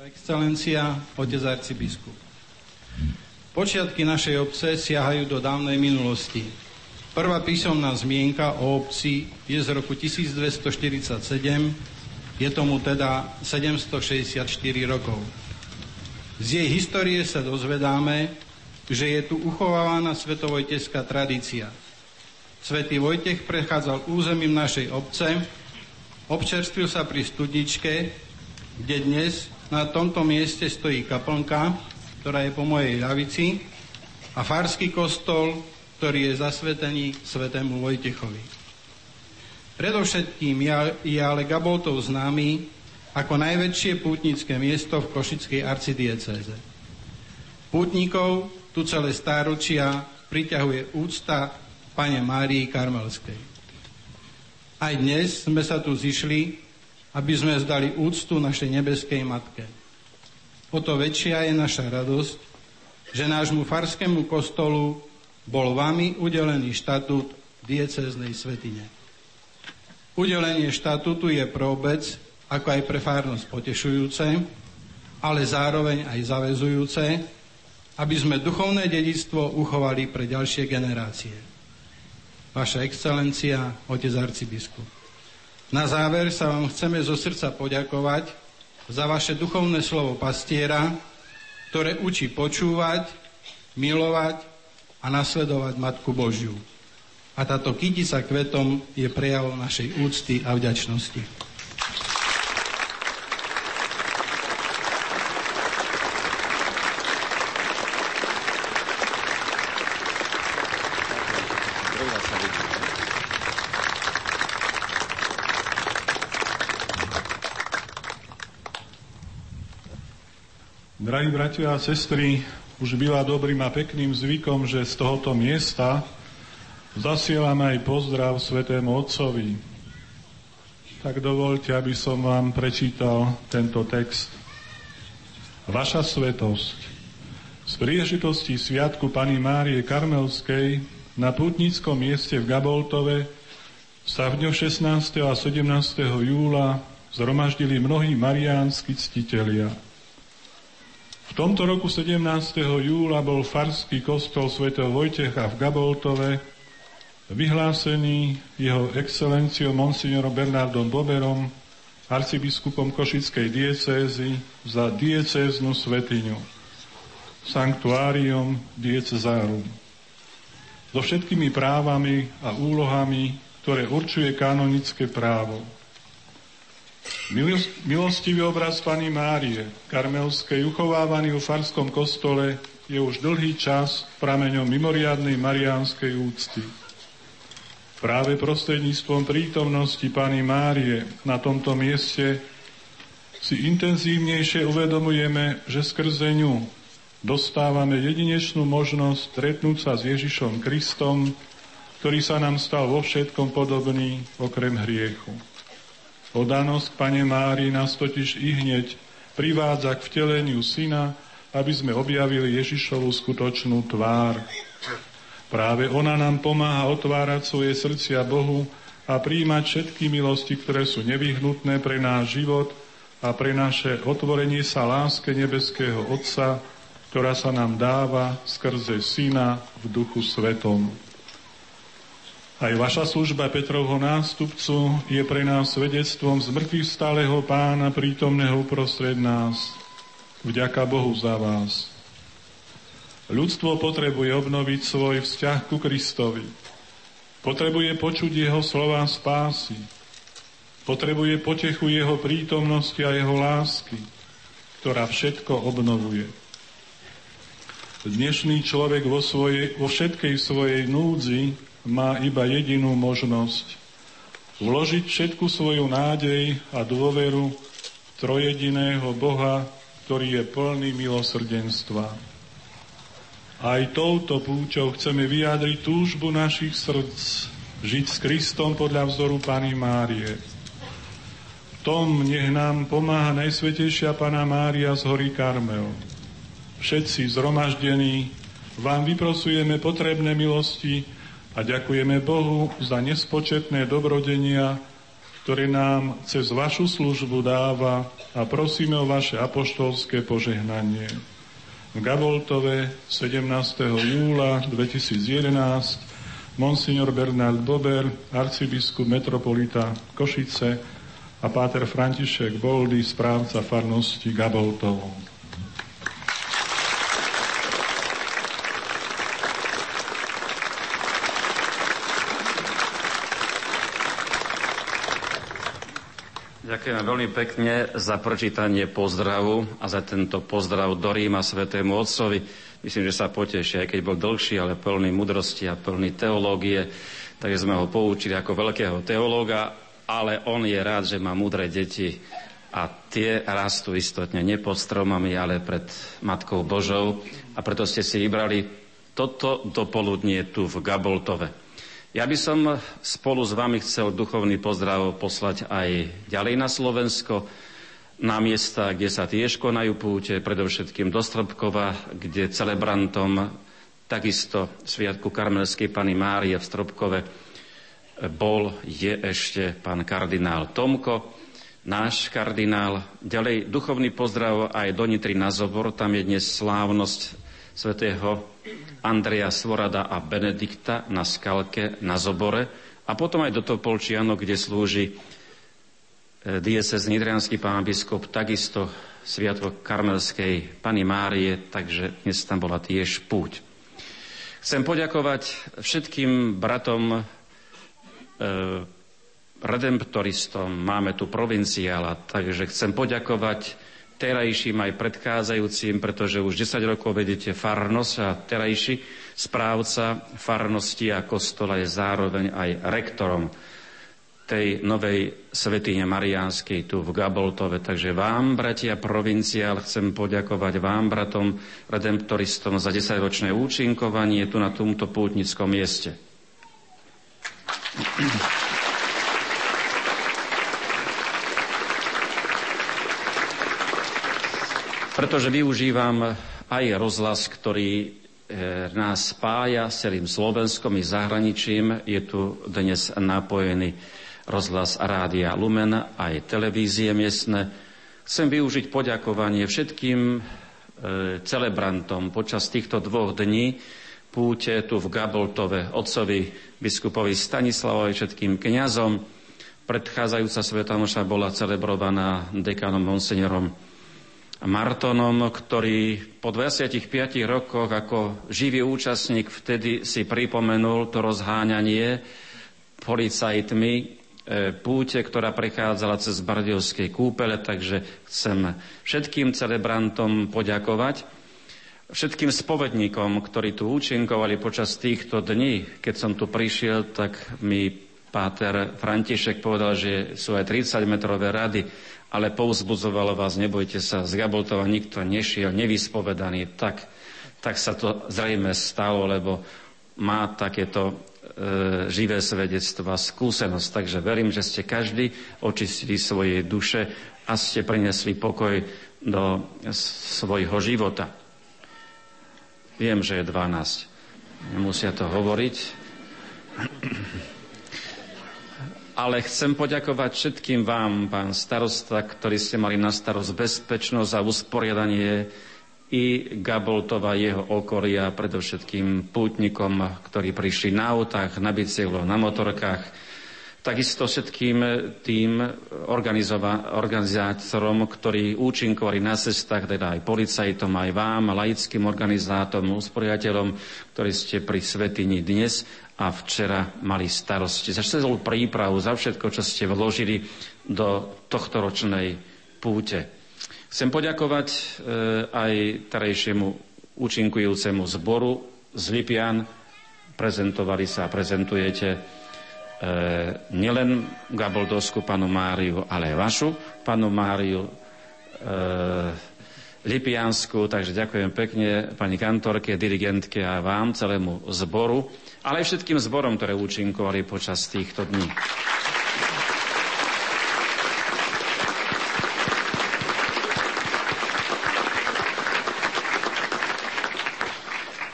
Vaša excelencia, otec arcibiskup. Počiatky našej obce siahajú do dávnej minulosti. Prvá písomná zmienka o obci je z roku 1247, je tomu teda 764 rokov. Z jej histórie sa dozvedáme, že je tu uchovávaná svetovojtecká tradícia. Svetý Vojtech prechádzal územím našej obce, občerstvil sa pri studničke, kde dnes na tomto mieste stojí kaplnka, ktorá je po mojej ľavici, a farský kostol, ktorý je zasvetený svetému Vojtechovi. Predovšetkým je ale Gaboltov známy ako najväčšie pútnické miesto v Košickej arcidiecéze. Pútnikov tu celé stáročia priťahuje úcta pane Márii Karmelskej. Aj dnes sme sa tu zišli, aby sme zdali úctu našej nebeskej matke. O to väčšia je naša radosť, že nášmu farskému kostolu bol vami udelený štatút diecéznej svetine. Udelenie štatútu je pre obec, ako aj pre fárnosť potešujúce, ale zároveň aj zavezujúce, aby sme duchovné dedictvo uchovali pre ďalšie generácie. Vaša excelencia, otec arcibiskup. Na záver sa vám chceme zo srdca poďakovať za vaše duchovné slovo pastiera, ktoré učí počúvať, milovať a nasledovať Matku Božiu. A táto kytica kvetom je prejavom našej úcty a vďačnosti. Drahí bratia a sestry, už byla dobrým a pekným zvykom, že z tohoto miesta zasielam aj pozdrav Svetému Otcovi. Tak dovolte, aby som vám prečítal tento text. Vaša svetosť. Z príležitosti Sviatku Pany Márie Karmelskej na putnickom mieste v Gaboltove sa v dňoch 16. a 17. júla zhromaždili mnohí mariánsky ctitelia. V tomto roku 17. júla bol farský kostol sv. Vojtecha v Gaboltove vyhlásený jeho excelenciou monsignorom Bernardom Boberom, arcibiskupom Košickej diecézy za diecéznu svetiňu, sanktuárium diecezárum. So všetkými právami a úlohami, ktoré určuje kanonické právo. Milostivý obraz Pany Márie, karmelskej, uchovávaný v farskom kostole, je už dlhý čas prameňom mimoriadnej mariánskej úcty. Práve prostredníctvom prítomnosti Pany Márie na tomto mieste si intenzívnejšie uvedomujeme, že skrze ňu dostávame jedinečnú možnosť stretnúť sa s Ježišom Kristom, ktorý sa nám stal vo všetkom podobný okrem hriechu. Odanosť k Pane Mári nás totiž i hneď privádza k vteleniu Syna, aby sme objavili Ježišovu skutočnú tvár. Práve ona nám pomáha otvárať svoje srdcia Bohu a príjmať všetky milosti, ktoré sú nevyhnutné pre náš život a pre naše otvorenie sa láske nebeského Otca, ktorá sa nám dáva skrze Syna v Duchu Svetom. Aj vaša služba Petrovho nástupcu je pre nás svedectvom zmrtvých stáleho pána prítomného uprostred nás. Vďaka Bohu za vás. Ľudstvo potrebuje obnoviť svoj vzťah ku Kristovi. Potrebuje počuť jeho slova spásy. Potrebuje potechu jeho prítomnosti a jeho lásky, ktorá všetko obnovuje. Dnešný človek vo, svojej, vo všetkej svojej núdzi má iba jedinú možnosť vložiť všetku svoju nádej a dôveru v trojediného Boha, ktorý je plný milosrdenstva. Aj touto púťou chceme vyjadriť túžbu našich srdc žiť s Kristom podľa vzoru Pany Márie. V tom nech nám pomáha Najsvetejšia Pana Mária z hory Karmel. Všetci zhromaždení vám vyprosujeme potrebné milosti a ďakujeme Bohu za nespočetné dobrodenia, ktoré nám cez vašu službu dáva a prosíme o vaše apoštolské požehnanie v Gaboltove 17. júla 2011 monsignor Bernard Bober, arcibiskup metropolita Košice a páter František Boldy, správca farnosti Gaboltovo. Ďakujeme veľmi pekne za prečítanie pozdravu a za tento pozdrav do Ríma Svetému Otcovi. Myslím, že sa poteší, aj keď bol dlhší, ale plný mudrosti a plný teológie. Takže sme ho poučili ako veľkého teológa, ale on je rád, že má mudré deti a tie rastú istotne nie pod stromami, ale pred Matkou Božou. A preto ste si vybrali toto dopoludnie tu v Gaboltove. Ja by som spolu s vami chcel duchovný pozdrav poslať aj ďalej na Slovensko, na miesta, kde sa tiež konajú púte, predovšetkým do Stropkova, kde celebrantom takisto Sviatku Karmelskej Pany Márie v Stropkove bol, je ešte pán kardinál Tomko, náš kardinál. Ďalej duchovný pozdrav aj do Nitry na Zobor, tam je dnes slávnosť svätého Andreja Svorada a Benedikta na Skalke na Zobore a potom aj do Topolčiano, kde slúži e, diecez Nitrianský pán biskup, takisto Sviatvo Karmelskej Pany Márie, takže dnes tam bola tiež púť. Chcem poďakovať všetkým bratom e, redemptoristom, máme tu provinciála, takže chcem poďakovať terajším aj predchádzajúcim, pretože už 10 rokov vedete farnosť a terajší správca farnosti a kostola je zároveň aj rektorom. tej novej svetine Mariánskej tu v Gaboltove. Takže vám, bratia provinciál, chcem poďakovať vám, bratom redemptoristom, za 10-ročné účinkovanie tu na tomto pútnickom mieste. Pretože využívam aj rozhlas, ktorý e, nás spája s celým Slovenskom i zahraničím. Je tu dnes napojený rozhlas Rádia Lumen, aj televízie miestne. Chcem využiť poďakovanie všetkým e, celebrantom počas týchto dvoch dní púte tu v Gaboltove, otcovi biskupovi Stanislavovi, všetkým kňazom. Predchádzajúca sveta bola celebrovaná dekanom monsignorom Martonom, ktorý po 25 rokoch ako živý účastník vtedy si pripomenul to rozháňanie policajtmi e, púte, ktorá prechádzala cez Bardiovskej kúpele, takže chcem všetkým celebrantom poďakovať, všetkým spovedníkom, ktorí tu účinkovali počas týchto dní. Keď som tu prišiel, tak mi páter František povedal, že sú aj 30-metrové rady ale povzbudzovalo vás, nebojte sa, z Gaboltova nikto nešiel nevyspovedaný, tak, tak sa to zrejme stalo, lebo má takéto e, živé svedectvo a skúsenosť. Takže verím, že ste každý očistili svoje duše a ste prinesli pokoj do svojho života. Viem, že je 12. Nemusia to hovoriť. Ale chcem poďakovať všetkým vám, pán starosta, ktorí ste mali na starosť bezpečnosť a usporiadanie i Gaboltova jeho okolia, predovšetkým pútnikom, ktorí prišli na autách, na bicykloch, na motorkách, takisto všetkým tým organizátorom, ktorí účinkovali na cestách, teda aj policajtom, aj vám, laickým organizátorom, usporiateľom, ktorí ste pri Svetini dnes a včera mali starosti. Za celú prípravu, za všetko, čo ste vložili do tohto ročnej púte. Chcem poďakovať e, aj terejšiemu účinkujúcemu zboru z Lipian. Prezentovali sa a prezentujete e, nielen Gaboldovskú panu Máriu, ale aj vašu panu Máriu e, Lipiansku. Takže ďakujem pekne pani kantorke, dirigentke a vám, celému zboru ale aj všetkým zborom, ktoré účinkovali počas týchto dní.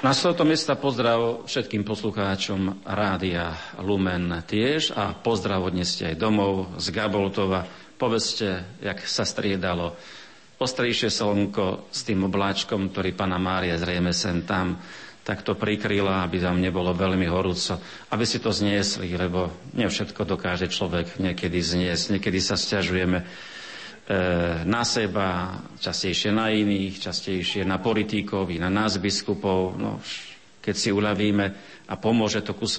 Na toto miesta pozdrav všetkým poslucháčom Rádia Lumen tiež a pozdrav odneste aj domov z Gaboltova. Povedzte, jak sa striedalo ostrejšie slnko s tým obláčkom, ktorý pána Mária zrejme sem tam tak to prikryla, aby tam nebolo veľmi horúco, aby si to zniesli, lebo nie všetko dokáže človek niekedy zniesť. Niekedy sa stiažujeme e, na seba, častejšie na iných, častejšie na politikov, na nás biskupov. No, keď si uľavíme a pomôže to ku